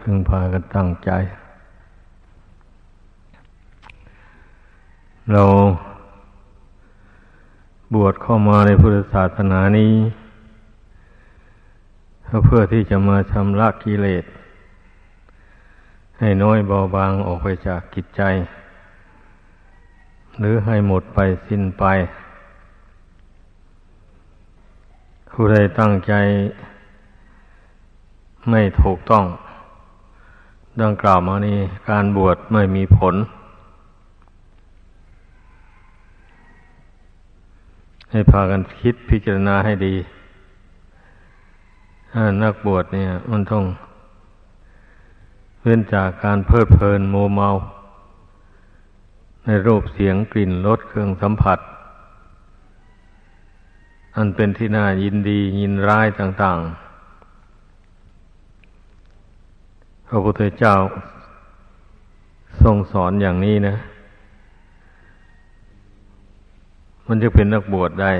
พึงพากันตั้งใจ เราบวชเข้ามาในพุทธศาสนานี้เพื่อที่จะมาชำระกิเลส ให้น้อยเบาบางออกไปจากกิจใจ หรือให้หมดไปสิ้นไป ผู้ใดตั้งใจไม่ถูกต้อง ดังกล่าวมานี้การบวชไม่มีผล ให้พากันคิดพิจารณาให้ดี นักบวชเนี่ย มันต้องเว้นจากการเพลิดเพลินโมเมา ในรูปเสียงกลิ่นรสเครื่องสัมผัส อันเป็นที่น่ายินดียินร้ายต่าง ๆ พระพุทธเจ้า ทรงสอนอย่างนี้นะ มันจะเป็นนักบวชได้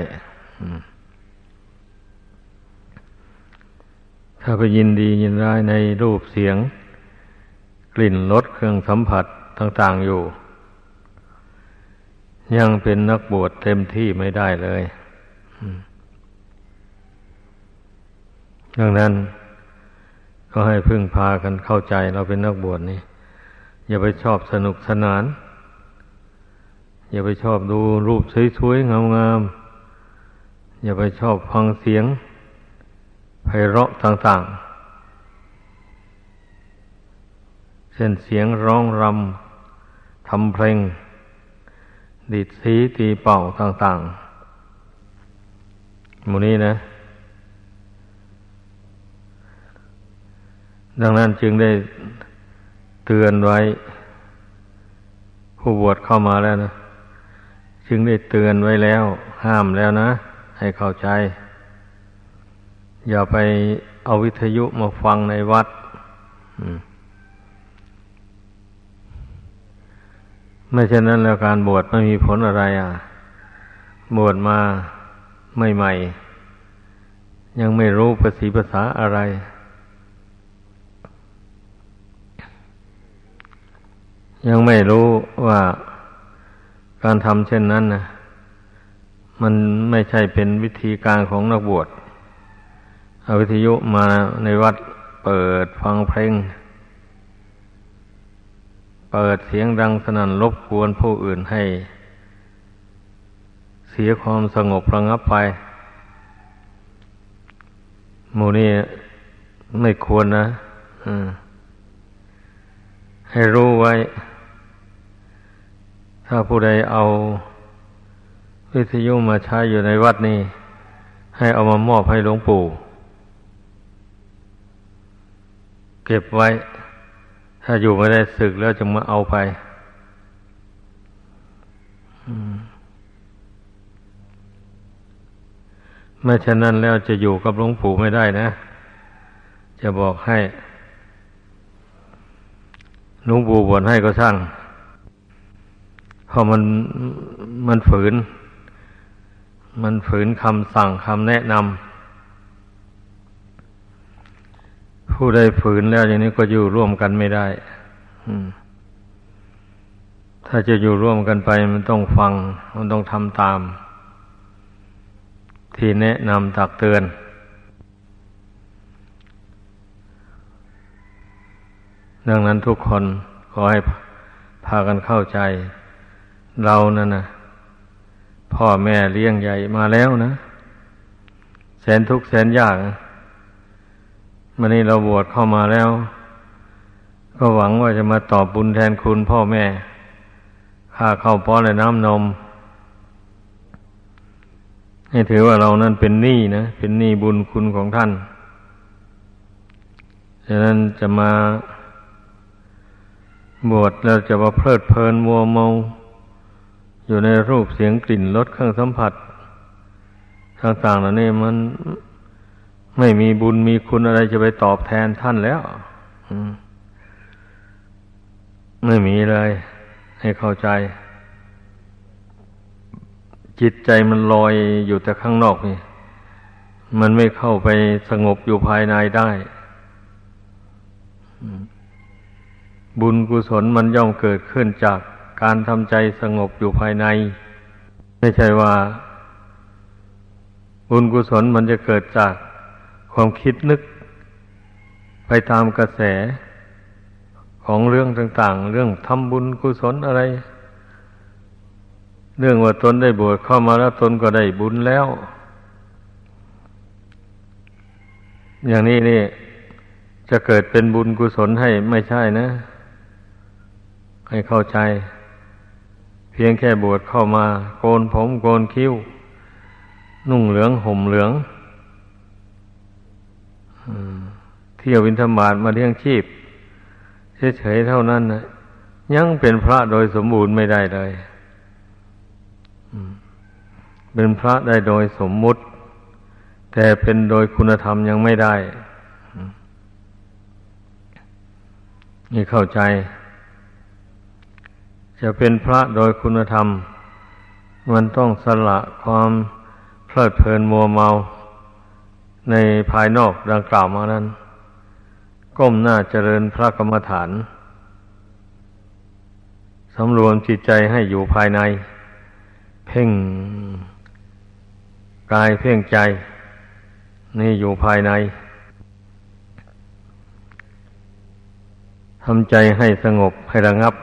ถ้าไปยินดียินร้ายในรูปเสียง กลิ่นรสเครื่องสัมผัสต่าง ๆอยู่ ยังเป็นนักบวชเต็มที่ไม่ได้เลยดังนั้น ก็ให้พึ่งพากันเข้าใจเราเป็นนักบวชนี่ อย่าไปชอบสนุกสนาน อย่าไปชอบดูรูปสวยๆงามๆอย่าไปชอบฟังเสียงไพเราะต่างๆ เช่นเสียงร้องรำทำเพลง ดิดสีตีเป่าต่างๆมูนี้นะ ดังนั้นจึงได้เตือนไว้ ผู้บวชเข้ามาแล้วนะ จึงได้เตือนไว้แล้ว ห้ามแล้วนะ ให้เข้าใจ อย่าไปเอาวิทยุมาฟังในวัดไม่เช่นนั้นแล้วการบวชไม่มีผลอะไรอะ บวชมาใหม่ๆยังไม่รู้ภาษีภาษาอะไร ยังไม่รู้ว่าการทำเช่นนั้นนะมันไม่ใช่เป็นวิธีการของนักบวชเอาวิทยุมาในวัดเปิดฟังเพลง เปิดเสียงดังสนั่นรบกวนผู้อื่นให้ เสียความสงบระงับไปหมู่นี้ไม่ควรนะให้รู้ไว้ ถ้าผู้ใดเอาวิทยุมาใช้อยู่ในวัดนี้ ให้เอามามอบให้หลวงปู่ เก็บไว้ ถ้าอยู่ไม่ได้ศึกแล้วจะมาเอาไปไม่เช่นนั้นแล้วจะอยู่กับหลวงปู่ไม่ได้นะ จะบอกให้หลวงปู่บวชให้ก็ช่าง พอมันมันฝืน มันฝืนคำสั่งคำแนะนำผู้ใดฝืนแล้วอย่างนี้ก็อยู่ร่วมกันไม่ได้ถ้าจะอยู่ร่วมกันไป มันต้องฟัง มันต้องทำตาม ที่แนะนำตักเตือนดังนั้นทุกคนขอให้พากันเข้าใจ เรานั่นนะพ่อแม่เลี้ยงใหญ่มาแล้วนะ แสนทุกข์แสนยากมันนี้เราบวชเข้ามาแล้ว ก็หวังว่าจะมาตอบบุญแทนคุณพ่อแม่ค่าเข้าป้อนและน้ำนม ให้ถือว่าเรานั้นเป็นหนี้นะ เป็นหนี้บุญคุณของท่านฉะนั้นจะมาบวชแล้วจะมาเพลิดเพลินมัวเมา อยู่ในรูปเสียงกลิ่นรสเครื่องสัมผัสต่างๆเหล่านี้มันไม่มีบุญมีคุณอะไรจะไปตอบแทนท่านแล้วไม่มีเลย ให้เข้าใจ จิตใจมันลอยอยู่แต่ข้างนอกนี่ มันไม่เข้าไปสงบอยู่ภายในได้บุญกุศลมันย่อมเกิดขึ้นจาก การทำใจสงบอยู่ภายใน ไม่ใช่ว่า บุญกุศลมันจะเกิดจากความคิดนึก ไปตามกระแสของเรื่องต่าง ๆ เรื่องทำบุญกุศลอะไร เรื่องว่าตนได้บวชเข้ามาแล้วตนก็ได้บุญแล้ว อย่างนี้นี่จะเกิดเป็นบุญกุศลให้ไม่ใช่นะ ให้เข้าใจ พียงแค่บวชเข้ามา โกนผมโกนคิ้ว นุ่งเหลืองห่มเหลืองเที่ยววินธบาตมาเลี้ยงชีพเฉยๆเท่านั้นนะยังเป็นพระโดยสมบูรณ์ไม่ได้เลยเป็นพระได้โดยสมมุติ แต่เป็นโดยคุณธรรมยังไม่ได้นี่เข้าใจ จะเป็นพระโดยคุณธรรม มันต้องสละความเพลิดเพลินมัวเมาในภายนอกดังกล่าวมานั้น ก้มหน้าเจริญพระกรรมฐานสำรวมจิตใจให้อยู่ภายใน เพ่งกายเพ่งใจ นี่อยู่ภายในทำใจให้สงบให้ระงับ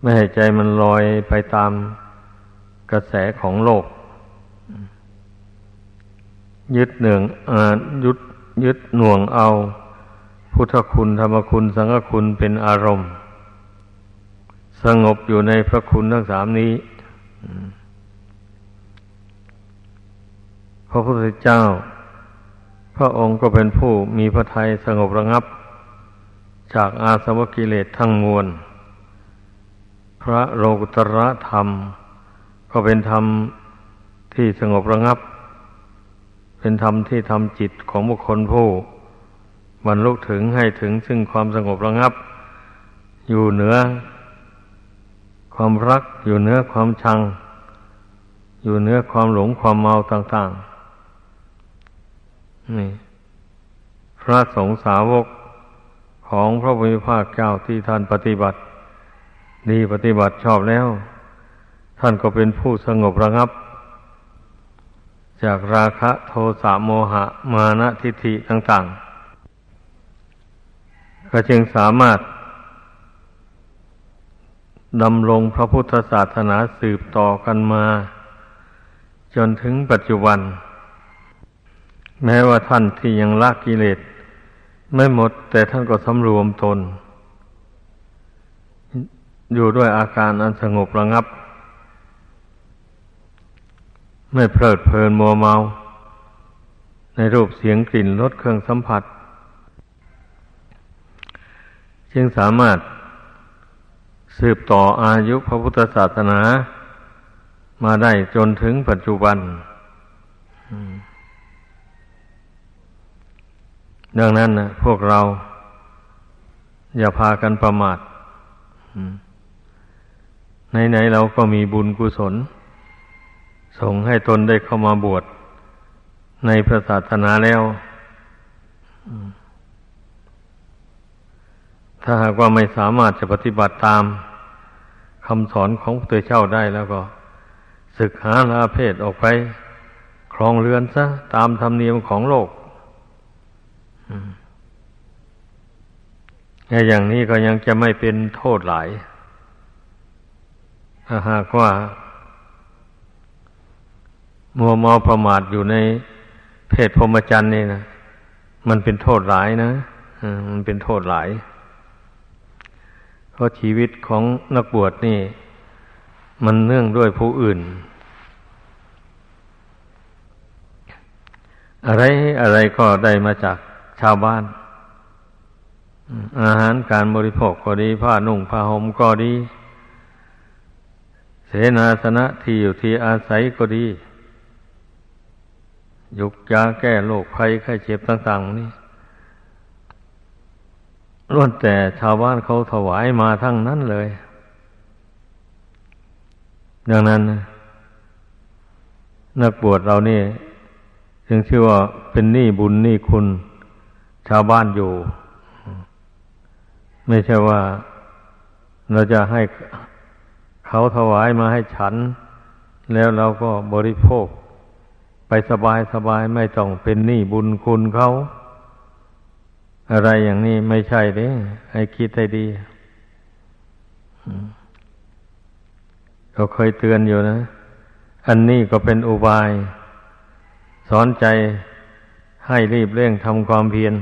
ไม่ให้ใจมันลอยไปตามกระแสของโลก ยึดหนึ่งยึดยึดหน่วงเอา พุทธคุณธรรมคุณสังฆคุณเป็นอารมณ์ สงบอยู่ในพระคุณทั้งสามนี้พระพุทธเจ้า พระองค์ก็เป็นผู้มีพระทัยสงบระงับ จากอาสวะกิเลสทั้งมวล พระโลกุตระธรรม ก็เป็นธรรมที่สงบระงับ เป็นธรรมที่ทำจิตของบุคคลผู้บรรลุถึงให้ถึงซึ่งความสงบระงับ อยู่เหนือ ความรักอยู่เหนือความชัง อยู่เหนือความหลงความเมาต่างๆนี่พระสงฆ์สาวกของพระพุทธภาคเจ้าที่ท่านปฏิบัติ ดีปฏิบัติชอบแล้ว ท่านก็เป็นผู้สงบระงับ จากราคะโทสะโมหะ มานะทิฏฐิต่าง ๆ ก็จึงสามารถดำรงพระพุทธศาสนาสืบต่อกันมา จนถึงปัจจุบัน แม้ว่าท่านที่ยังละกิเลส ไม่หมดแต่ท่านก็สำรวมตน อยู่ด้วยอาการอันสงบระงับ ไม่เพลิดเพลินมัวเมา ในรูปเสียงกลิ่นรสเครื่องสัมผัส จึงสามารถสืบต่ออายุพระพุทธศาสนา มาได้จนถึงปัจจุบัน ดังนั้นนะพวกเรา อย่าพากันประมาท ไหนๆเราก็มีบุญกุศล ส่งให้ตนได้เข้ามาบวชในพระศาสนาแล้ว ถ้าหากว่าไม่สามารถจะปฏิบัติตามคำสอนของพระเจ้าได้แล้วก็ศึกหาลาเพศออกไป ครองเรือนซะตามธรรมเนียมของโลกอย่างนี้ก็ยังจะไม่เป็นโทษหลาย ถ้าหากว่า มัวเมาประมาทอยู่ในเพศพรหมจรรย์นี่นะมันเป็นโทษหลายนะมันเป็นโทษหลาย เพราะชีวิตของนักบวชนี่ มันเนื่องด้วยผู้อื่น อะไรอะไรก็ได้มาจากชาวบ้าน อาหารการบริโภคก็ดี ผ้านุ่งผ้าห่มก็ดี เสนาสนะที่อยู่ที่อาศัยก็ดี ยุกยาแก้โรคภัยไข้เจ็บต่างๆนี่ล้วนแต่ชาวบ้านเขาถวายมาทั้งนั้นเลย ดังนั้นนักบวชเรานี่จึงชื่อว่าเป็นหนี้บุญหนี้คุณ ชาวบ้านอยู่ ไม่ใช่ว่าเราจะให้ เขาถวายมาให้ฉัน แล้วเราก็บริโภค ไปสบายสบายไม่ต้องเป็นหนี้บุญคุณเขา อะไรอย่างนี้ไม่ใช่เด้ให้คิดให้ดีเขาเคยเตือนอยู่นะ อันนี้ก็เป็นอุบาย สอนใจให้รีบเร่งทำความเพียร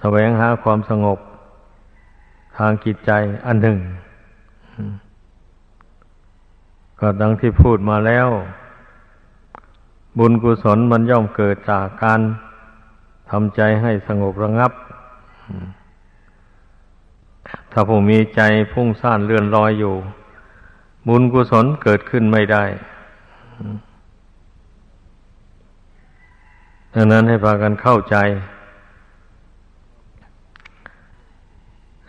แสวงหาความสงบทางจิตใจอันหนึ่ง ก็ดังที่พูดมาแล้ว บุญกุศลมันย่อมเกิดจากการทำใจให้สงบระงับ ถ้าผมมีใจพุ่งซ่านเลื่อนลอยอยู่ บุญกุศลเกิดขึ้นไม่ได้ดังนั้นให้พากันเข้าใจ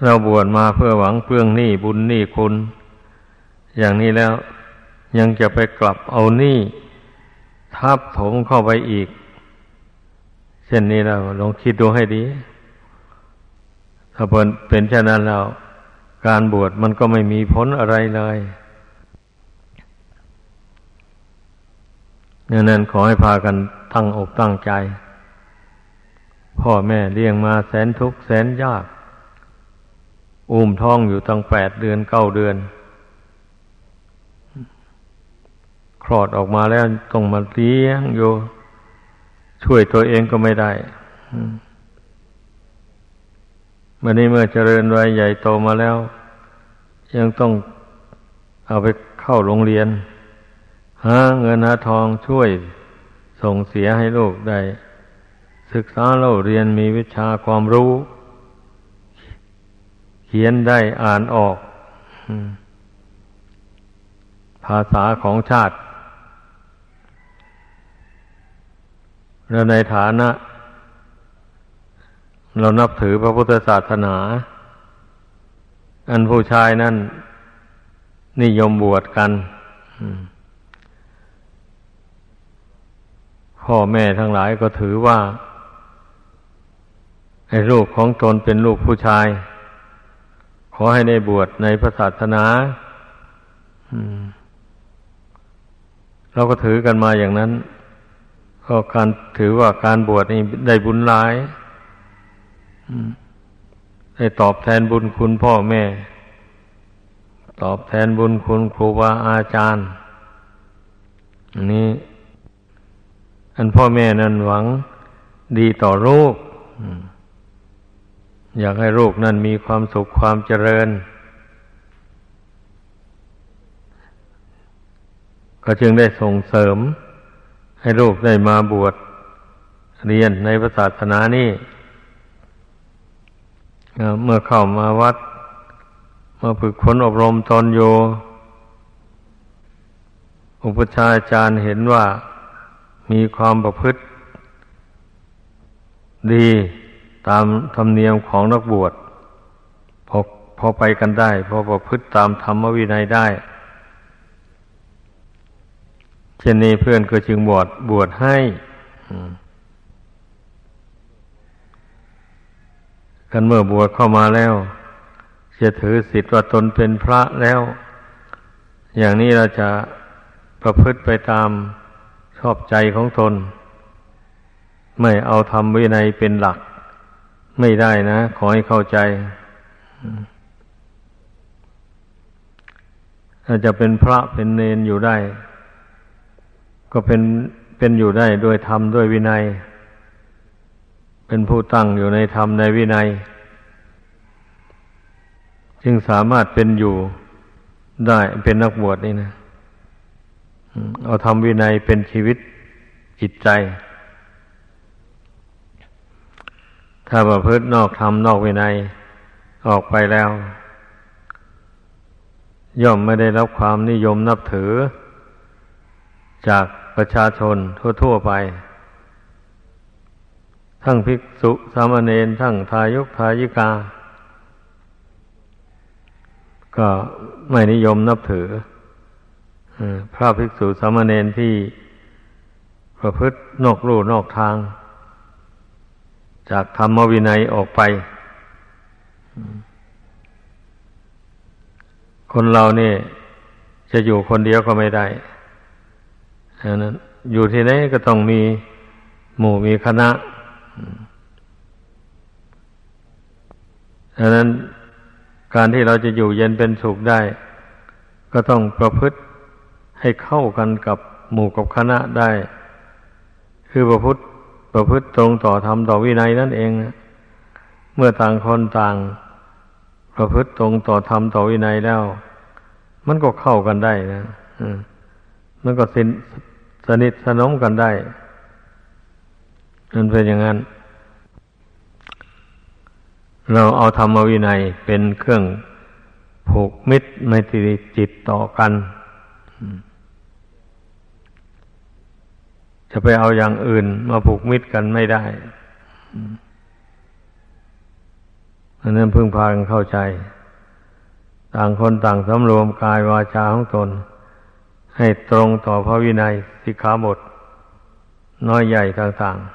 เราบวชมาเพื่อหวังเพื่องหนี้บุญหนี้คุณ อย่างนี้แล้ว ยังจะไปกลับเอาหนี้ทับถมเข้าไปอีก เช่นนี้เราลองคิดดูให้ดี ถ้าเป็นเป็นเช่นนั้นแล้วการบวชมันก็ไม่มีผลอะไรเลยดังนั้นขอให้พากันตั้งอกตั้งใจ พ่อแม่เลี้ยงมาแสนทุกข์แสนยาก อุ้มท้องอยู่ตั้งแปดเดือนเก้าเดือน คลอดออกมาแล้วต้องมาเลี้ยงอยู่ ช่วยตัวเองก็ไม่ได้มื่อนี้เมื่อเจริญวัยใหญ่โตมาแล้ว ยังต้องเอาไปเข้าโรงเรียน หาเงินหาทองช่วยส่งเสียให้ลูกได้ ศึกษาเล่าเรียนมีวิชาความรู้ เขียนได้อ่านออก ภาษาของชาติ แล้วในฐานะ เรานับถือพระพุทธศาสนา อันผู้ชายนั่น นิยมบวชกันพ่อแม่ทั้งหลายก็ถือว่าให้ลูกของตนเป็นลูกผู้ชาย ขอให้ได้บวชในพระศาสนาเราก็ถือกันมาอย่างนั้น ก็การถือว่าการบวชนี่ได้บุญหลายได้ตอบแทนบุญคุณพ่อแม่ ตอบแทนบุญคุณครูบาอาจารย์ อันนี้ อันพ่อแม่นั้นหวังดีต่อลูกอยากให้ลูกนั้นมีความสุขความเจริญ ก็จึงได้ส่งเสริม ให้ลูกได้มาบวชเรียนในศาสนานี้เมื่อเข้ามาวัด มาฝึกฝนอบรมตนโย อุปชาอาจารย์เห็นว่ามีความประพฤติ ดีตามธรรมเนียมของนักบวชพอพอไปกันได้ พอประพฤติตามธรรมวินัยได้ เช่นนี้เพื่อนก็จึงบวชบวชให้กันเมื่อบวชเข้ามาแล้วจะถือสิทธิ์ว่าตนเป็นพระแล้ว อย่างนี้เราจะประพฤติไปตามชอบใจของตน ไม่เอาธรรมวินัยเป็นหลัก ไม่ได้นะ ขอให้เข้าใจถ้าจะเป็นพระเป็นเนนอยู่ได้ ก็เป็นเป็นอยู่ได้ด้วยธรรมด้วยวินัย เป็นผู้ตั้งอยู่ในธรรมในวินัย จึงสามารถเป็นอยู่ได้เป็นนักบวชนี่นะเอาทำวินัยเป็นชีวิตจิตใจ ถ้าประพฤตินอกธรรมนอกวินัยออกไปแล้ว ย่อมไม่ได้รับความนิยมนับถือ จาก ประชาชนทั่วๆไป ทั้งภิกษุสามเณรทั้งทายกทายิกา ก็ไม่นิยมนับถือพระภิกษุสามเณรที่ประพฤตินอกรูนอกทาง จากธรรมวินัยออกไป คนเราเนี่ยจะอยู่คนเดียวก็ไม่ได้ อันนั้นอยู่ที่ไหนก็ต้องมีหมู่มีคณะดังนั้นการที่เราจะอยู่เย็นเป็นสุขได้ ก็ต้องประพฤติให้เข้ากันกับหมู่กับคณะได้ คือประพฤติประพฤติตรงต่อธรรมต่อวินัยนั่นเอง เมื่อต่างคนต่าง ประพฤติตรงต่อธรรมต่อวินัยแล้ว มันก็เข้ากันได้นะมันก็สิน สนิทสนมกันได้มันเป็นอย่างนั้น เราเอาธรรมวินัยเป็นเครื่องผูกมิตรไมตรีจิตต่อกัน จะไปเอาอย่างอื่นมาผูกมิตรกันไม่ได้อันนั้นพึ่งพากันเข้าใจ ต่างคนต่างสำรวมกายวาจาของตน ให้ตรงต่อพระวินัยสิกขาบท น้อยใหญ่ต่างๆ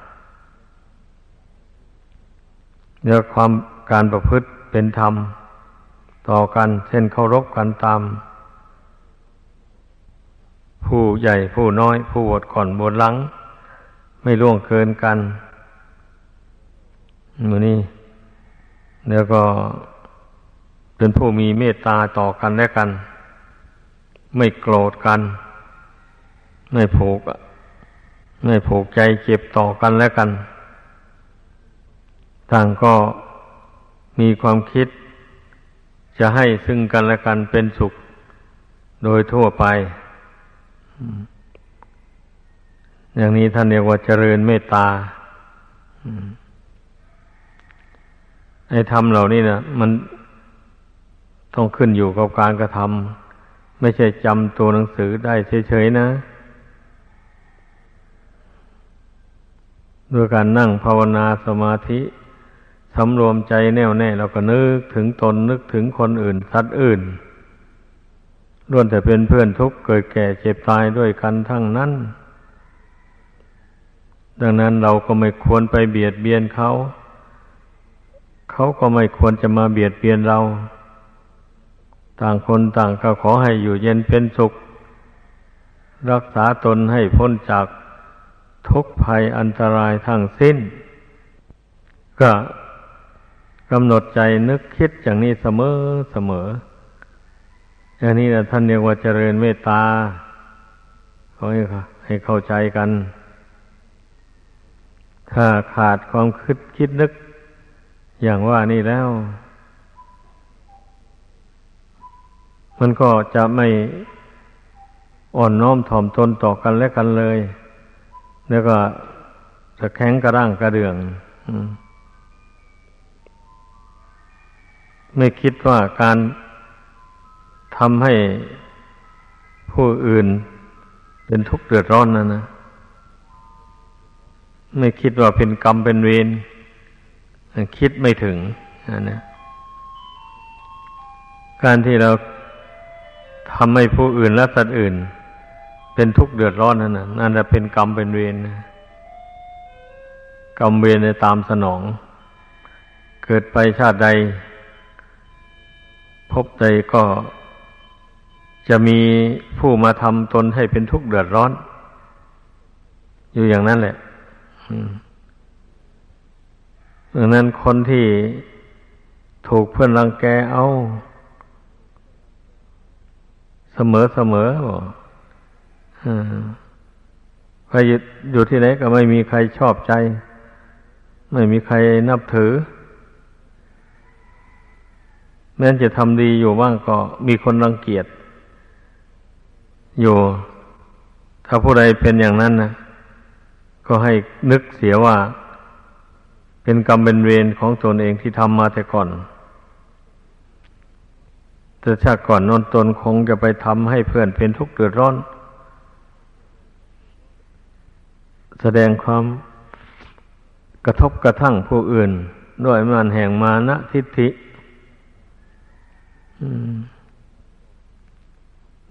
เนื้อความการประพฤติเป็นธรรม ต่อกันเช่นเคารพกันตาม ผู้ใหญ่ผู้น้อย ผู้บวชก่อนบวชหลัง ไม่ล่วงเกินกันมือนี้แล้วก็เป็นผู้มีเมตตาต่อกันและกัน ไม่โกรธกัน ไม่ผูกไม่ผูกใจเจ็บต่อกันและกัน ต่างก็มีความคิด จะให้ซึ่งกันและกันเป็นสุข โดยทั่วไป อย่างนี้ท่านเรียกว่าเจริญเมตตาไอ้ธรรมเหล่านี้นะมันต้องขึ้นอยู่กับการกระทำ ไม่ใช่จำตัวหนังสือได้เฉยๆนะด้วยการนั่งภาวนาสมาธิสำรวมใจแน่วแน่เราก็นึกถึงตนนึกถึงคนอื่น สัตว์อื่นล้วนแต่เป็นเพื่อนทุกข์เกิดแก่เจ็บตายด้วยกันทั้งนั้น ดังนั้นเราก็ไม่ควรไปเบียดเบียนเขา เขาก็ไม่ควรจะมาเบียดเบียนเรา ต่างคนต่างก็ขอให้อยู่เย็นเป็นสุข รักษาตนให้พ้นจากทุกภัยอันตรายทั้งสิ้น ก็กำหนดใจนึกคิดอย่างนี้เสมอเสมออย่างนี้นะท่านเรียกว่าเจริญเมตตาขอให้ให้เข้าใจกัน ถ้าขาดความคิดคิดนึกอย่างว่านี่แล้ว มันก็จะไม่อ่อนน้อมถ่อมตนต่อกันและกันเลย แล้วก็จะแข็งกระร่างกระเดืองไม่คิดว่าการทำให้ผู้อื่นเป็นทุกข์เดือดร้อนนะนะ ไม่คิดว่าเป็นกรรมเป็นเวรคิดไม่ถึงนะการที่เรา ทำให้ผู้อื่นและสัตว์อื่น เป็นทุกข์เดือดร้อนนั่นนะนั่นจะเป็นกรรมเป็นเวรกรรมเวรในตามสนอง เกิดไปชาติใด พบใดก็จะมีผู้มาทำตนให้เป็นทุกข์เดือดร้อน อยู่อย่างนั้นแหละดังนั้นคนที่ถูกเพื่อนรังแกเอา เสมอเสมอบอกใครอยู่ที่ไหนก็ไม่มีใครชอบใจ ไม่มีใครนับถือ แม้จะทำดีอยู่บ้างก็มีคนรังเกียจอยู่ ถ้าผู้ใดเป็นอย่างนั้นนะก็ให้นึกเสียว่า เป็นกรรมเป็นเวรของตนเองที่ทำมาแต่ก่อน แต่ชาติก่อนนนตนคงจะไปทำให้เพื่อนเป็นทุกข์เดือดร้อน แสดงความกระทบกระทั่งผู้อื่น ด้วยมันแห่งมานะทิฏฐิ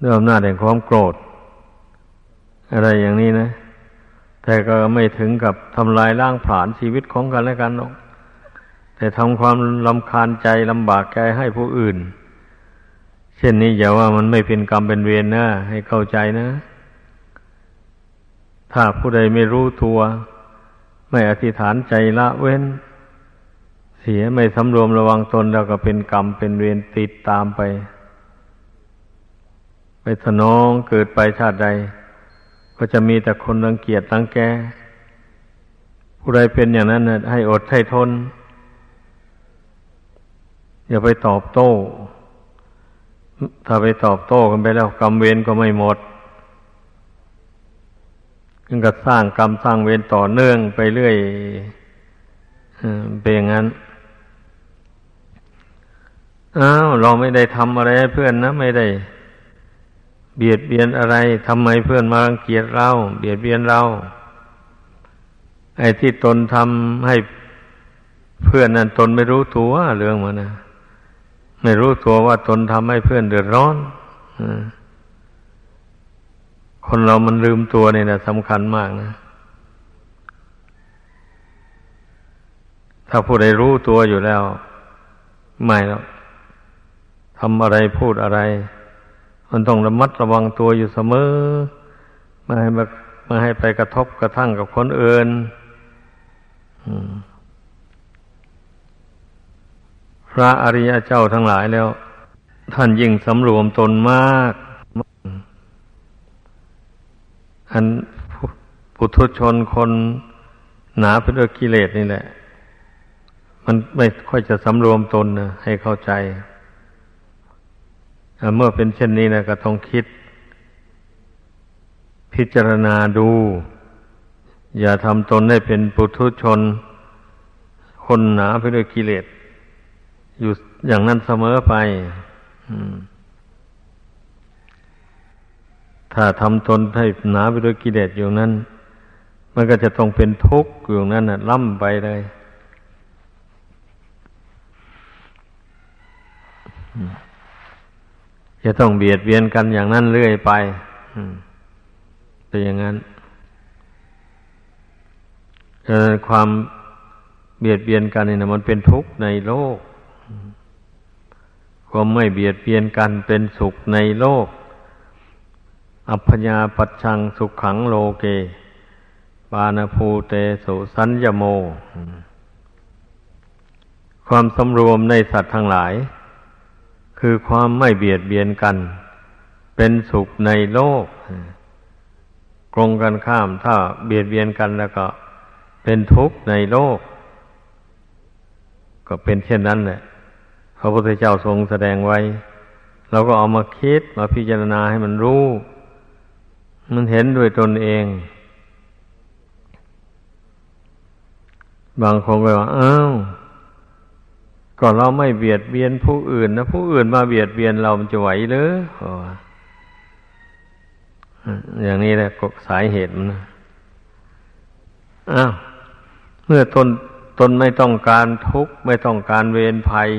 ด้วยอำนาจแห่งความโกรธ อะไรอย่างนี้นะ แต่ก็ไม่ถึงกับทำลายร่างผลาญชีวิตของกันและกันหรอก แต่ทำความลำคาญใจลำบากใจให้ผู้อื่น เช่นนี้อย่าว่ามันไม่เป็นกรรมเป็นเวรนะให้เข้าใจนะ ถ้าผู้ใดไม่รู้ตัว ไม่อธิษฐานใจละเว้น เสียไม่สำรวมระวังตนแล้วก็เป็นกรรมเป็นเวรติดตามไป ไปสนองเกิดไปชาติใด ก็จะมีแต่คนรังเกียจรังแก ผู้ใดเป็นอย่างนั้นนะให้อดให้ทน อย่าไปตอบโต้ ถ้าไปตอบโต้กันไปแล้ว กรรมเวรก็ไม่หมดยังก็สร้างกรรมสร้างเวรต่อเนื่องไปเรื่อยเป็นอย่างนั้นอ้าวเราไม่ได้ทำอะไรให้เพื่อนนะ ไม่ได้ เบียดเบียนอะไรทำไมเพื่อนมารังเกียจเรา เบียดเบียนเรา ไอ้ที่ตนทำให้เพื่อนนั้นตนไม่รู้ตัวเรื่องมันนะ ไม่รู้ตัวว่าตนทำให้เพื่อนเดือดร้อนคนเรามันลืมตัวเนี่ยนะสำคัญมากนะ ถ้าผู้ใดรู้ตัวอยู่แล้ว ไม่แล้วทำอะไรพูดอะไร มันต้องระมัดระวังตัวอยู่เสมอไม่ให้มาไม่ให้ไปกระทบกระทั่งกับคนอื่น อืม พระอริยเจ้าทั้งหลายแล้ว ท่านยิ่งสำรวมตนมาก อันปุถุชนคนหนาไปด้วยกิเลสนี่แหละ มันไม่ค่อยจะสำรวมตนนะให้เข้าใจ เมื่อเป็นเช่นนี้นะก็ต้องคิด พิจารณาดู อย่าทำตนให้เป็นปุถุชน คนหนาไปด้วยกิเลส อยู่อย่างนั้นเสมอไปถ้าทำตนให้หนาไปด้วยกิเลสอยู่นั้น มันก็จะต้องเป็นทุกข์อยู่นั้นนะล่ำไปเลยจะต้องเบียดเบียนกันอย่างนั้นเรื่อยไปเป็นอย่างนั้นความเบียดเบียนกันนี่นะมันเป็นทุกข์ในโลก ความไม่เบียดเบียนกันเป็นสุขในโลก อัพญาปัชชังสุขขังโลเก ปานภูเตสุสัญญโม ความสำรวมในสัตว์ทั้งหลาย คือความไม่เบียดเบียนกัน เป็นสุขในโลกกรงกันข้ามถ้าเบียดเบียนกันแล้วก็ เป็นทุกข์ในโลก ก็เป็นเช่นนั้นแหละ พระพุทธเจ้าทรงแสดงไว้ เราก็เอามาคิดมาพิจารณาให้มันรู้ มันเห็นด้วยตนเอง บางคนก็ว่าอ้าวก็เราไม่เบียดเบียนผู้อื่นนะผู้อื่นมาเบียดเบียนเรามันจะไหวหรืออย่างนี้แหละก็สายเหตุมันนะอ้าวเมื่อตนตนไม่ต้องการทุกข์ไม่ต้องการเวรภัย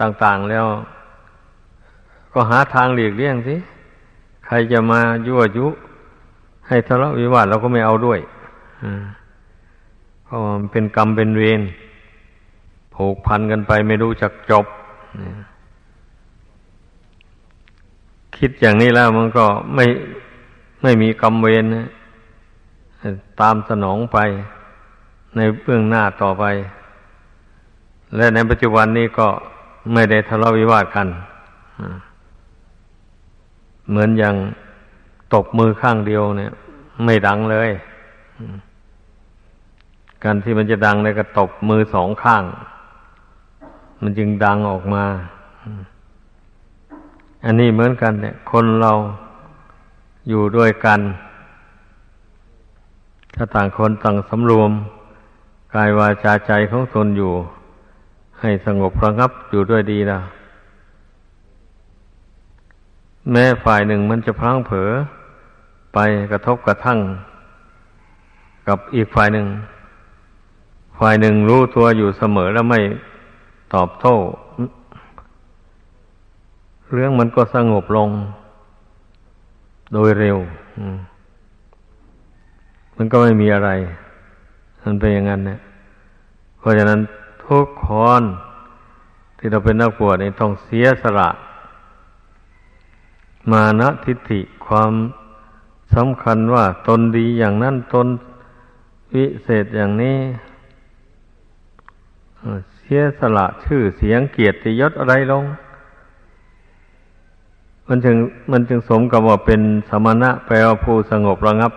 ต่างๆแล้ว ก็หาทางหลีกเลี่ยงสิ ใครจะมายั่วยุ ให้ทะเลาะวิวาทเราก็ไม่เอาด้วยเพราะมันเป็นกรรมเป็นเวรผูกพันกันไปไม่รู้จักจบ คิดอย่างนี้แล้วมันก็ไม่ไม่มีกรรมเวรนะตามสนองไปในเบื้องหน้าต่อไป และในปัจจุบันนี้ก็ ไม่ได้ทะเลาะวิวาทกันเหมือนอย่างตบมือข้างเดียวเนี่ย ไม่ดังเลยการที่มันจะดังเนี่ยก็ตบมือสองข้าง มันจึงดังออกมา อันนี้เหมือนกันเนี่ย คนเราอยู่ด้วยกัน ถ้าต่างคนต่างสำรวม กายวาจาใจของตนอยู่ ให้สงบระงับอยู่ด้วยดีนะแม้ฝ่ายหนึ่งมันจะพลั้งเผลอไปกระทบกระทั่ง กับอีกฝ่ายหนึ่ง ฝ่ายหนึ่งรู้ตัวอยู่เสมอแล้วไม่ตอบโต้ เรื่องมันก็สงบลง โดยเร็วมันก็ไม่มีอะไร มันเป็นอย่างนั้นเนี่ยเพราะฉะนั้น ทุกคนที่เราเป็นนักบวชนี่ต้องเสียสละ มานะทิฏฐิความสำคัญว่าตนดีอย่างนั้นตนวิเศษอย่างนี้เสียสละชื่อเสียงเกียรติยศอะไรลง มันจึงมันจึงสมกับว่าเป็นสมณะแปลว่าผู้สงบระงับ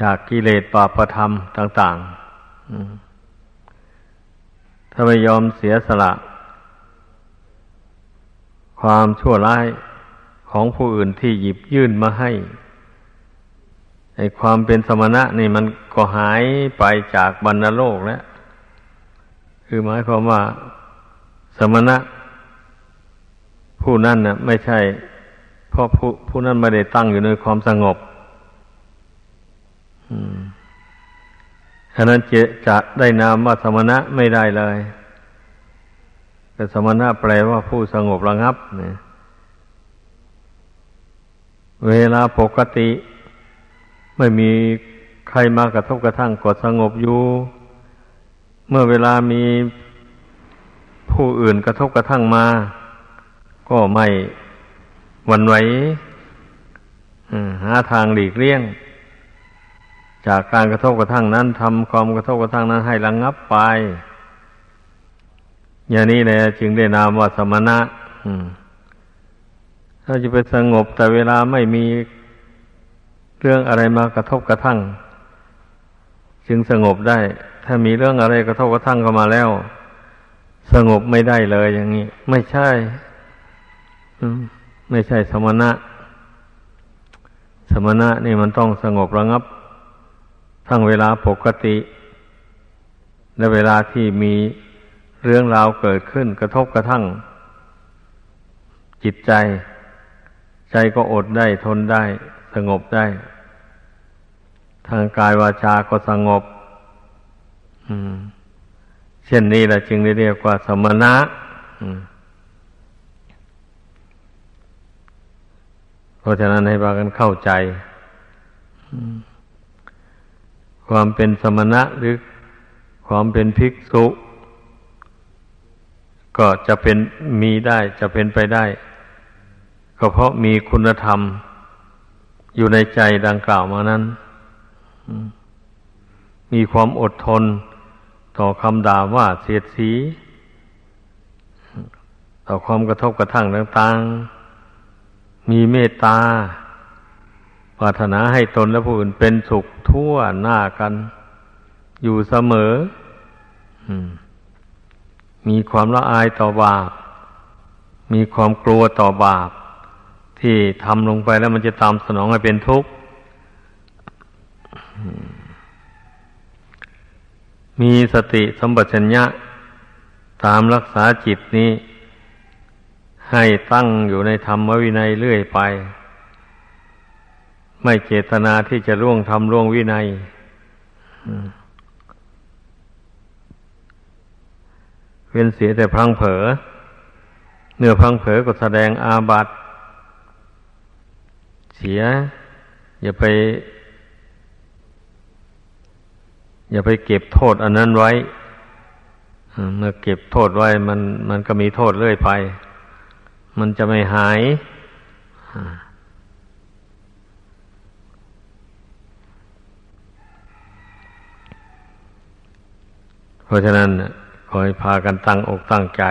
จากกิเลสปาประธรรมต่าง ๆ ถ้าไม่ยอมเสียสละ ความชั่วร้ายของผู้อื่นที่หยิบยื่นมาให้ไอ้ความเป็นสมณะนี่มันก็หายไปจากบรรณโลกแล้ว คือหมายความว่า สมณะ ผู้นั้นน่ะ ไม่ใช่ เพราะผู้ผู้นั้นไม่ได้ตั้งอยู่ในความสงบ ฉะนั้นจะจะได้นามว่าสมณะไม่ได้เลยแต่สมณะแปลว่าผู้สงบระงับเนี่ยเวลาปกติ ไม่มีใครมากระทบกระทั่งกดสงบอยู่ เมื่อเวลามีผู้อื่นกระทบกระทั่งมา ก็ไม่วันไหวหาทางหลีกเลี่ยง จากการกระทบกระทั่งนั้นทำความกระทบกระทั่งนั้นให้ระงงับไป อย่างนี้แหละจึงได้นามว่าสมณะถ้าจะไปสงบแต่เวลาไม่มีเรื่องอะไรมากระทบกระทั่ง จึงสงบได้ ถ้ามีเรื่องอะไรกระทบกระทั่งเข้ามาแล้ว สงบไม่ได้เลยอย่างนี้ ไม่ใช่ไม่ใช่สมณะ สมณะนี่มันต้องสงบระงับ ทั้งเวลาปกติ และเวลาที่มีเรื่องราวเกิดขึ้นกระทบกระทั่ง จิตใจ ใจก็อดได้ทนได้ สงบได้ ทางกายวาจาก็สงบเช่นนี้แหละจึงได้เรียกว่าสมณะเพราะฉะนั้นให้พากันเข้าใจ ความเป็นสมณะหรือความเป็นภิกษุ ก็จะเป็นมีได้จะเป็นไปได้ ก็เพราะมีคุณธรรม อยู่ในใจดังกล่าวมานั้น มีความอดทนต่อคำด่าว่าเสียดสี ต่อความกระทบกระทั่งต่าง ๆ มีเมตตา ปรารถนาให้ตนและผู้อื่นเป็นสุขทั่วหน้ากัน อยู่เสมอมีความละอายต่อบาป มีความกลัวต่อบาป ที่ทำลงไปแล้วมันจะตามสนองให้เป็นทุกข์มีสติสัมปชัญญะ ตามรักษาจิตนี้ ให้ตั้งอยู่ในธรรมวินัยเรื่อยไป ไม่เจตนาที่จะล่วงทำล่วงวินัยเว้นเสียแต่พังเผลอเนื้อพังเผลอก็แสดงอาบัติเสีย อย่าไป อย่าไปเก็บโทษอันนั้นไว้เมื่อเก็บโทษไว้มันมันก็มีโทษเรื่อยไป มันจะไม่หาย เพราะฉะนั้นขอให้พากันตั้งอกตั้งใจ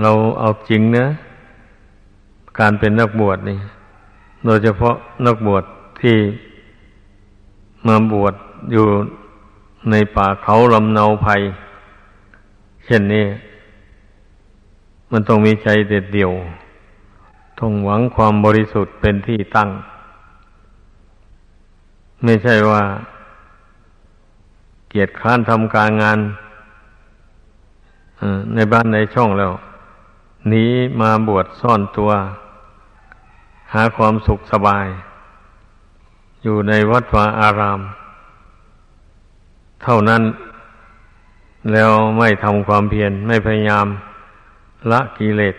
เราเอาจริงนะ การเป็นนักบวชนี่ โดยเฉพาะนักบวชที่มาบวชอยู่ในป่าเขาลำเนาภัย เช่นนี้ มันต้องมีใจเด็ดเดี่ยว ต้องหวังความบริสุทธิ์เป็นที่ตั้ง ไม่ใช่ว่า เกียรติค้านทำการงานในบ้านในช่องแล้วหนีมาบวชซ่อนตัว หาความสุขสบาย อยู่ในวัดวาอาราม เท่านั้นแล้วไม่ทำความเพียรไม่พยายามละกิเลส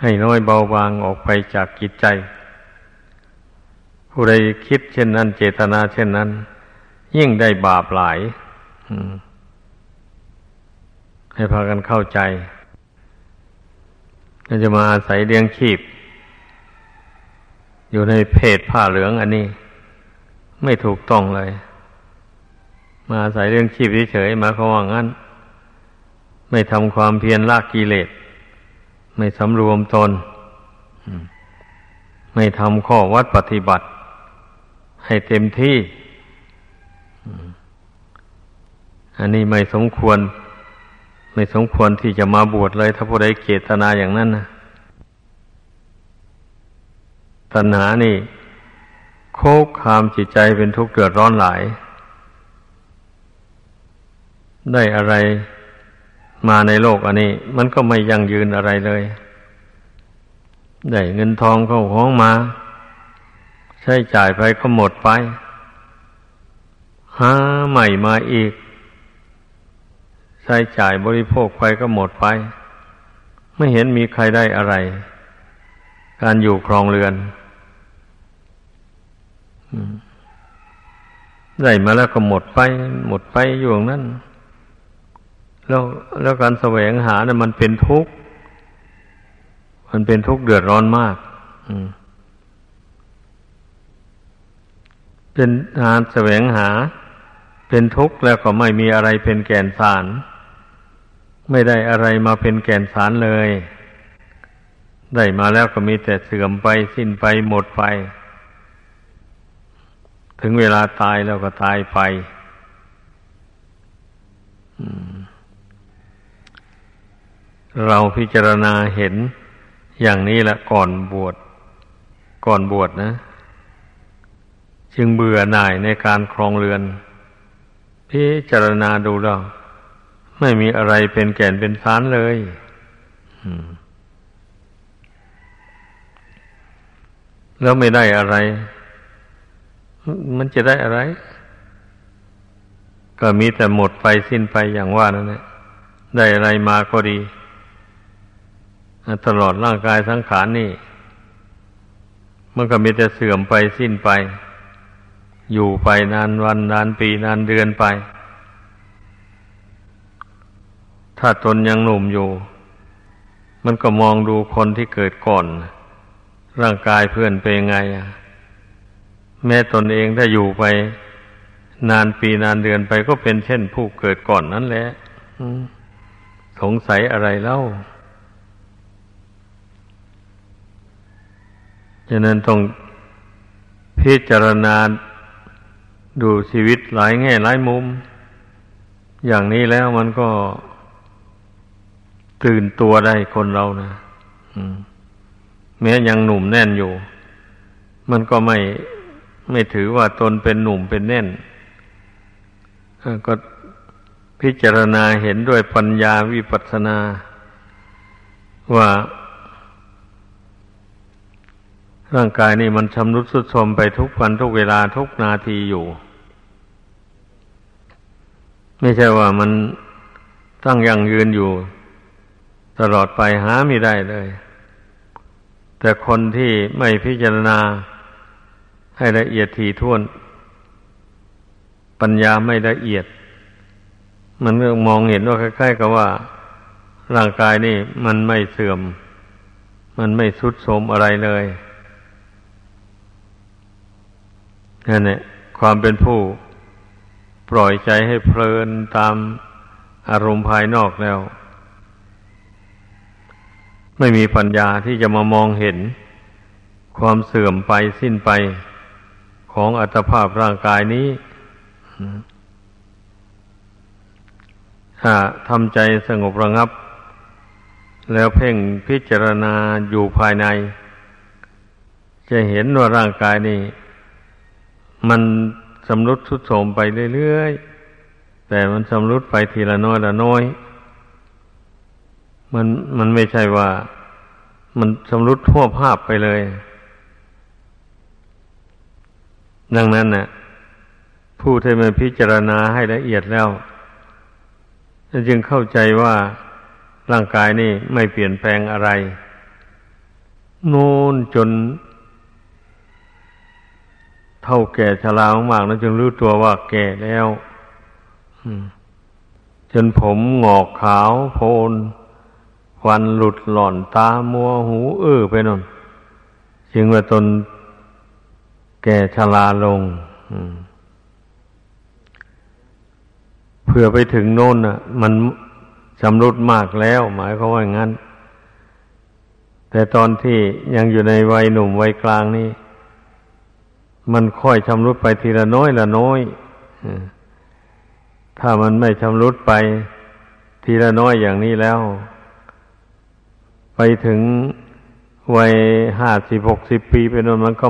ให้น้อยเบาบางออกไปจากกิจใจ ผู้ใดคิดเช่นนั้น เจตนาเช่นนั้น ยิ่งได้บาปหลายให้พากันเข้าใจก็จะมาอาศัยเลี้ยงชีพ อยู่ในเพศผ้าเหลืองอันนี้ ไม่ถูกต้องเลย มาอาศัยเรื่องชีพเฉยๆมาเขาว่างั้น ไม่ทำความเพียรละกิเลส ไม่สำรวมตน ไม่ทำข้อวัดปฏิบัติ ให้เต็มที่ อันนี้ไม่สมควร ไม่สมควรที่จะมาบวชเลย ถ้าผู้ใดเกตนาอย่างนั้นนะตัณหานี่ โคกคามจิตใจเป็นทุกข์เดือดร้อนหลาย ได้อะไรมาในโลกอันนี้ มันก็ไม่ยั่งยืนอะไรเลย ได้เงินทองเข้าของมา ใช้จ่ายไปก็หมดไป หาใหม่มาอีก ใช้จ่ายบริโภคไปก็หมดไป ไม่เห็นมีใครได้อะไร การอยู่ครองเรือนได้มาแล้วก็หมดไป หมดไปอยู่อย่างนั้นแล้วแล้วการแสวงหาเนะ่ยมันเป็นทุกข์มันเป็นทุกข์เดือดร้อนมากเป็นงานแสวงหา เป็นทุกข์แล้วก็ไม่มีอะไรเป็นแก่นสาร ไม่ได้อะไรมาเป็นแก่นสารเลย ได้มาแล้วก็มีแต่เสื่อมไปสิ้นไปหมดไป ถึงเวลาตายแล้วก็ตายไปเราพิจารณาเห็นอย่างนี้ละก่อนบวชก่อนบวชนะ จึงเบื่อหน่ายในการครองเรือน พิจารณาดูแล้ว ไม่มีอะไรเป็นแก่นเป็นสารเลยแล้วไม่ได้อะไร มันจะได้อะไร ก็มีแต่หมดไปสิ้นไปอย่างว่านั่นแหละได้อะไรมาก็ดี ตลอดร่างกายสังขารนี่ มันก็มีแต่เสื่อมไปสิ้นไป อยู่ไปนานวันนานปีนานเดือนไป ถ้าตนยังหนุ่มอยู่ มันก็มองดูคนที่เกิดก่อน ร่างกายเพื่อนเป็นไง แม้ตนเองถ้าอยู่ไป นานปีนานเดือนไปก็เป็นเช่นผู้เกิดก่อนนั่นแหละสงสัยอะไรเล่าฉะนั้นต้องพิจารณาดูชีวิตหลายแง่หลายมุม อย่างนี้แล้วมันก็ ตื่นตัวได้คนเรานะแม้ยังหนุ่มแน่นอยู่ มันก็ไม่ไม่ถือว่าตนเป็นหนุ่มเป็นแน่นก็พิจารณาเห็นด้วยปัญญาวิปัสสนา ว่า ร่างกายนี่มันชำรุดสุดโทรมไปทุกวันทุกเวลาทุกนาทีอยู่ ไม่ใช่ว่ามันตั้งยังยืนอยู่ ตลอดไปหาไม่ได้เลย แต่คนที่ไม่พิจารณาให้ละเอียดถี่ถ้วน ปัญญาไม่ละเอียด มันเรื่องมองเห็นว่าคล้ายๆกับว่า ร่างกายนี่มันไม่เสื่อม มันไม่สุดโทมอะไรเลยนั่นแหละความเป็นผู้ปล่อยใจให้เพลินตามอารมณ์ภายนอกแล้ว ไม่มีปัญญาที่จะมามองเห็น ความเสื่อมไปสิ้นไปของอัตภาพร่างกายนี้ ถ้าทำใจสงบระงับ แล้วเพ่งพิจารณาอยู่ภายใน จะเห็นว่าร่างกายนี้ มันสำรุดทุดโทมไปเรื่อยๆ แต่มันสำรุดไปทีละน้อยละน้อย มันมันไม่ใช่ว่า มันสำรุดทั่วภาพไปเลย ดังนั้นนะ่ะ ผู้ที่มาพิจารณาให้ละเอียดแล้ว จึงเข้าใจว่าร่างกายนี่ไม่เปลี่ยนแปลงอะไร โน่นจน เท่าแก่ชรามากๆนั้นจึงรู้ตัวว่าแก่แล้วจนผมหงอกขาวโพน วันหลุดหล่อนตามัวหูอื้อไปนนจึงว่าตนแก่ชราลงเพื่อไปถึงโน่นน่ะ มันชำรุดมากแล้ว หมายเขาว่าอย่างนั้น แต่ตอนที่ยังอยู่ในวัยหนุ่มวัยกลางนี่มันค่อยชำรุดไปทีละน้อยละน้อยถ้ามันไม่ชำรุดไปทีละน้อยอย่างนี้แล้ว ไปถึงวัยห้าสิบหกสิบปีไปนนมันก็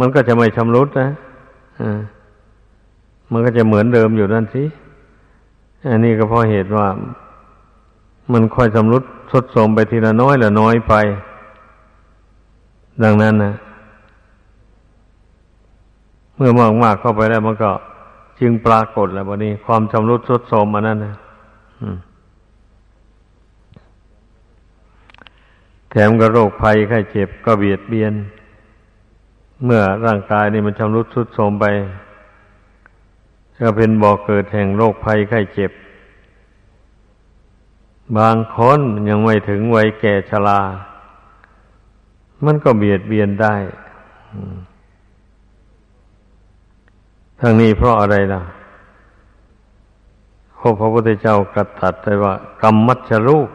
มันก็จะไม่ชำรุดนะอ่ามันก็จะเหมือนเดิมอยู่นั่นสิ อันนี้ก็เพราะเหตุว่า มันค่อยชำรุดทดสมไปทีละน้อยละน้อยไป ดังนั้นนะเมื่อมากมากเข้าไปแล้วมันก็ จึงปรากฏแล้ววันนี้ ความชำรุดทดโทรมมานั่นนะ แถมกับโรคภัยไข้เจ็บก็เบียดเบียน เมื่อร่างกายนี่มันชำรุดทรุดโทรมไปก็เป็นบ่อกเกิดแห่งโรคภัยไข้เจ็บ บางคนยังไม่ถึงวัยแก่ชรา มันก็เบียดเบียนได้ทั้งนี้เพราะอะไรล่ะพระพระพุทธเจ้ากระตัดไว้ว่ากรรมมัชรูป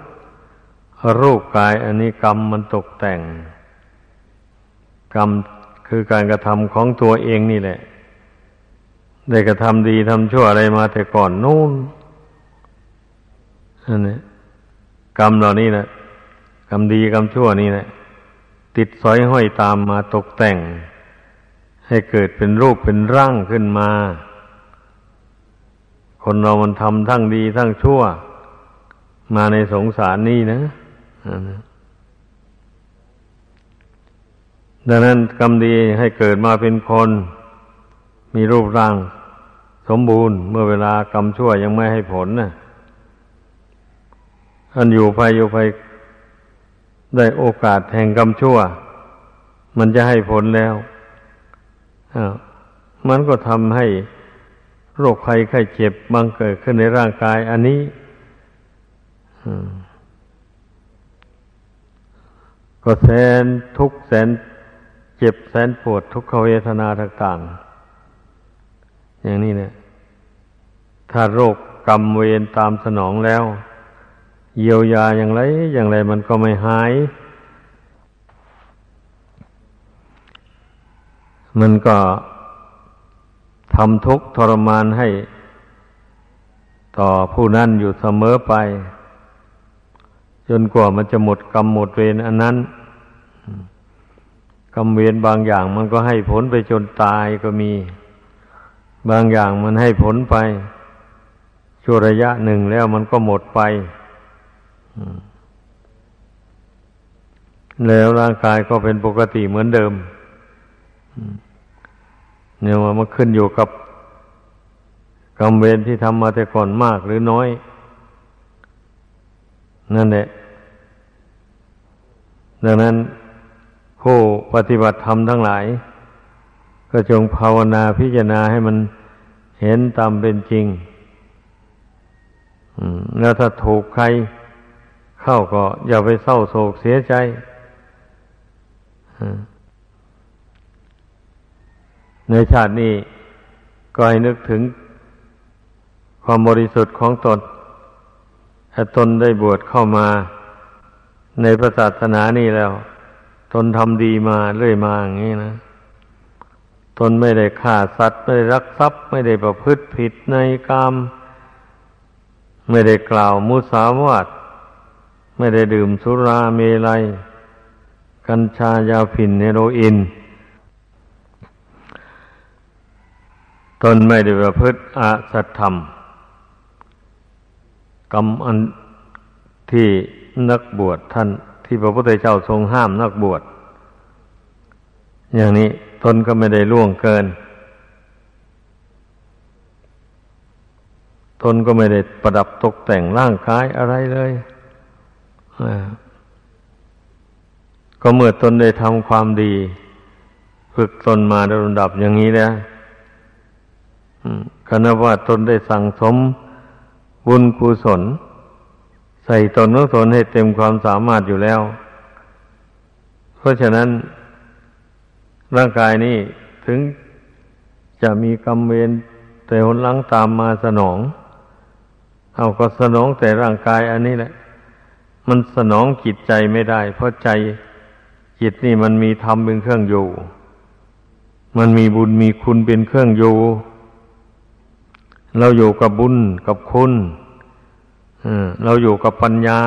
รูปกายอันนี้กรรมมันตกแต่ง กรรมคือการกระทำของตัวเองนี่แหละ ได้กระทำดีทำชั่วอะไรมาแต่ก่อนนู่นอันนี้กรรมเหล่านี้นะกรรมดีกรรมชั่วนี่แหละติดสอยห้อยตามมาตกแต่ง ให้เกิดเป็นรูปเป็นร่างขึ้นมา คนเรามันทำทั้งดีทั้งชั่ว มาในสงสารนี่นะ ดังนั้นกรรมดีให้เกิดมาเป็นคน มีรูปร่าง สมบูรณ์ เมื่อเวลากรรมชั่วยังไม่ให้ผลนะอันอยู่ไปอยู่ไปได้โอกาสแห่งกรรมชั่ว มันจะให้ผลแล้วมันก็ทำให้โรคภัยไข้เจ็บบังเกิดขึ้นในร่างกาย อันนี้ ก็แสนทุกแสนเจ็บแสนปวดทุกขเวทนาต่างๆ อย่างนี้เนี่ย ถ้าโรคกรรมเวรตามสนองแล้ว เยียวยาอย่างไร อย่างไรมันก็ไม่หาย มันก็ทำทุกข์ทรมานให้ ต่อผู้นั้นอยู่เสมอไป จนกว่ามันจะหมดกรรมหมดเวรอันนั้นกรรมเวรบางอย่างมันก็ให้ผลไปจนตายก็มี บางอย่างมันให้ผลไปชั่วระยะหนึ่งแล้วมันก็หมดไปแล้วร่างกายก็เป็นปกติเหมือนเดิมเนี่ยว่ามันขึ้นอยู่กับกรรมเวรที่ทำมาแต่ก่อนมากหรือน้อย นั่นแหละ ดังนั้นผู้ปฏิบัติธรรมทั้งหลาย ก็จงภาวนาพิจารณาให้มันเห็นตามเป็นจริงแล้วถ้าถูกใครเข้าก็อย่าไปเศร้าโศกเสียใจในชาตินี้ก็ให้นึกถึงความบริสุทธิ์ของตน ถ้าตนได้บวชเข้ามาในพระศาสนานี้แล้ว ตนทำดีมาเรื่อยมาอย่างนี้นะ ตนไม่ได้ฆ่าสัตว์ ไม่ได้รักทรัพย์ ไม่ได้ประพฤติผิดในกามไม่ได้กล่าวมุสาวาทไม่ได้ดื่มสุราเมลัย กัญชายาผินเนโรอิน ตนไม่ได้ประพฤติอาสัตธรรม กรรมอันที่นักบวชท่าน ที่พระพุทธเจ้าทรงห้ามนักบวช อย่างนี้ตนก็ไม่ได้ล่วงเกิน ตนก็ไม่ได้ประดับตกแต่งร่างกายอะไรเลยก็เมื่อตนได้ทำความดี ฝึกตนมาโดยลำดับอย่างนี้แล้วคณะว่าตนได้สั่งสม บุญกุศล ใส่ตนของตนให้เต็มความสามารถอยู่แล้ว เพราะฉะนั้น ร่างกายนี้ถึงจะมีกรรมเวรแต่หนหลังตามมาสนอง เอาก็สนองแต่ร่างกายอันนี้แหละ มันสนองจิตใจไม่ได้ เพราะใจจิตนี่มันมีธรรมเป็นเครื่องอยู่ มันมีบุญมีคุณเป็นเครื่องอยู่ เราอยู่กับบุญกับคุณเราอยู่กับปัญญา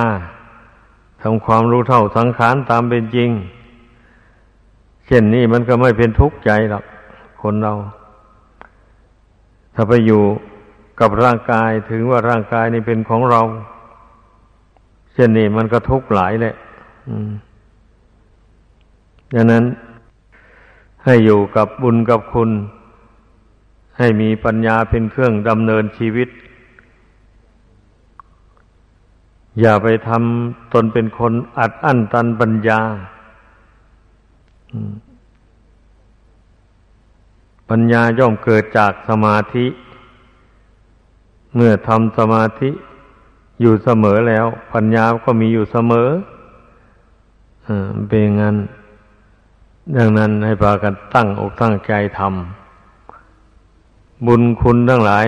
ทำความรู้เท่าสังขารตามเป็นจริง เช่นนี้มันก็ไม่เป็นทุกข์ใจหรอกคนเรา ถ้าไปอยู่กับร่างกายถึงว่าร่างกายนี่เป็นของเรา เช่นนี้มันก็ทุกข์หลายแหละดังนั้นให้อยู่กับบุญกับคุณ ให้มีปัญญาเป็นเครื่องดำเนินชีวิต อย่าไปทำตนเป็นคนอัดอั้นตันปัญญา ปัญญาย่อมเกิดจากสมาธิ เมื่อทำสมาธิอยู่เสมอแล้ว ปัญญาก็มีอยู่เสมอเป็นงั้น ดังนั้นให้พากันตั้งอกตั้งใจทำ บุญคุณทั้งหลาย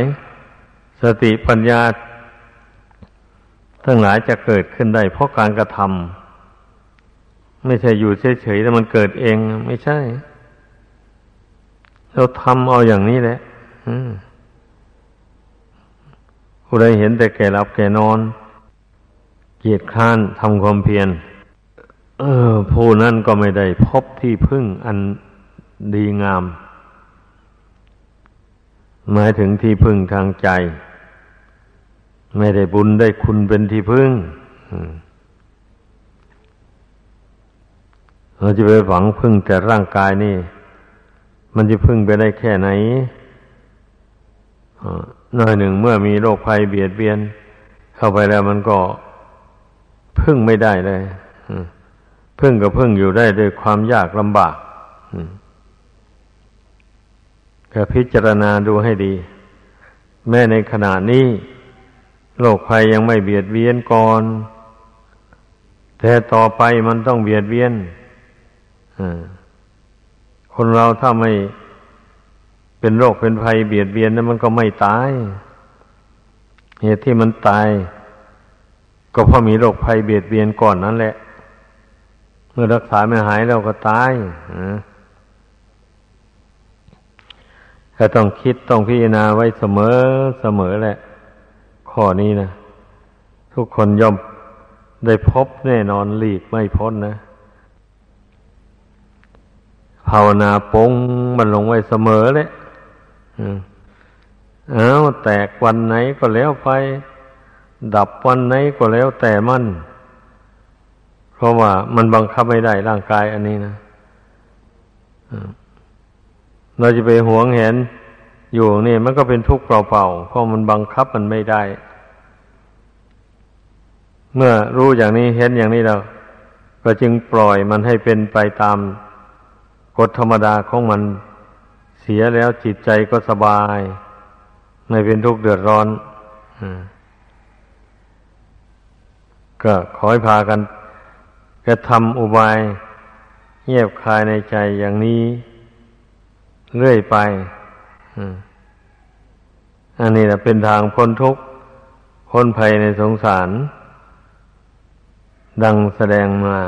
สติปัญญา ทั้งหลายจะเกิดขึ้นได้ เพราะการกระทำไม่ใช่อยู่เฉยๆแต่มันเกิดเองไม่ใช่ เราทำเอาอย่างนี้แหละผู้ใดเห็นแต่แก่รับแก่นอน เกียรติค้านทำความเพียรเออผู้นั้นก็ไม่ได้พบที่พึ่งอันดีงาม หมายถึงที่พึ่งทางใจ ไม่ได้บุญได้คุณเป็นที่พึ่งเราจะไปหวังพึ่งแต่ร่างกายนี่ มันจะพึ่งไปได้แค่ไหนหน่อยหนึ่งเมื่อมีโรคภัยเบียดเบียน เข้าไปแล้วมันก็พึ่งไม่ได้เลยพึ่งก็พึ่งอยู่ได้ด้วยความยากลำบาก ก็พิจารณาดูให้ดี แม้ในขณะนี้โรคภัยยังไม่เบียดเบียนก่อน แต่ต่อไปมันต้องเบียดเบียนคนเราถ้าไม่เป็นโรคเป็นภัยเบียดเบียนนั้นมันก็ไม่ตาย เหตุที่มันตาย ก็เพราะมีโรคภัยเบียดเบียนก่อนนั่นแหละ เมื่อรักษาไม่หายเราก็ตายถ้าต้องคิดต้องพิจารณาไว้เสมอเสมอแหละ ข้อนี้นะ ทุกคนย่อมได้พบแน่นอนหลีกไม่พ้นนะภาวนาปงมันลงไว้เสมอเลยอ้าวแตกวันไหนก็แล้วไป ดับวันไหนก็แล้วแต่มัน เพราะว่ามันบังคับไม่ได้ร่างกายอันนี้นะ เราจะไปหวงเห็นอยู่นี่มันก็เป็นทุกข์เปล่าๆเพราะมันบังคับมันไม่ได้ เมื่อรู้อย่างนี้เห็นอย่างนี้เราก็จึงปล่อยมันให้เป็นไปตามกฎธรรมดาของมันเสียแล้วจิตใจก็สบาย ไม่เป็นทุกข์เดือดร้อนก็ขอให้พากันจะทำอุบายเงียบคายในใจอย่างนี้ เรื่อยไปอันนี้นะเป็นทางพ้นทุกข์พ้นภัยในสงสาร ดังแสดงมา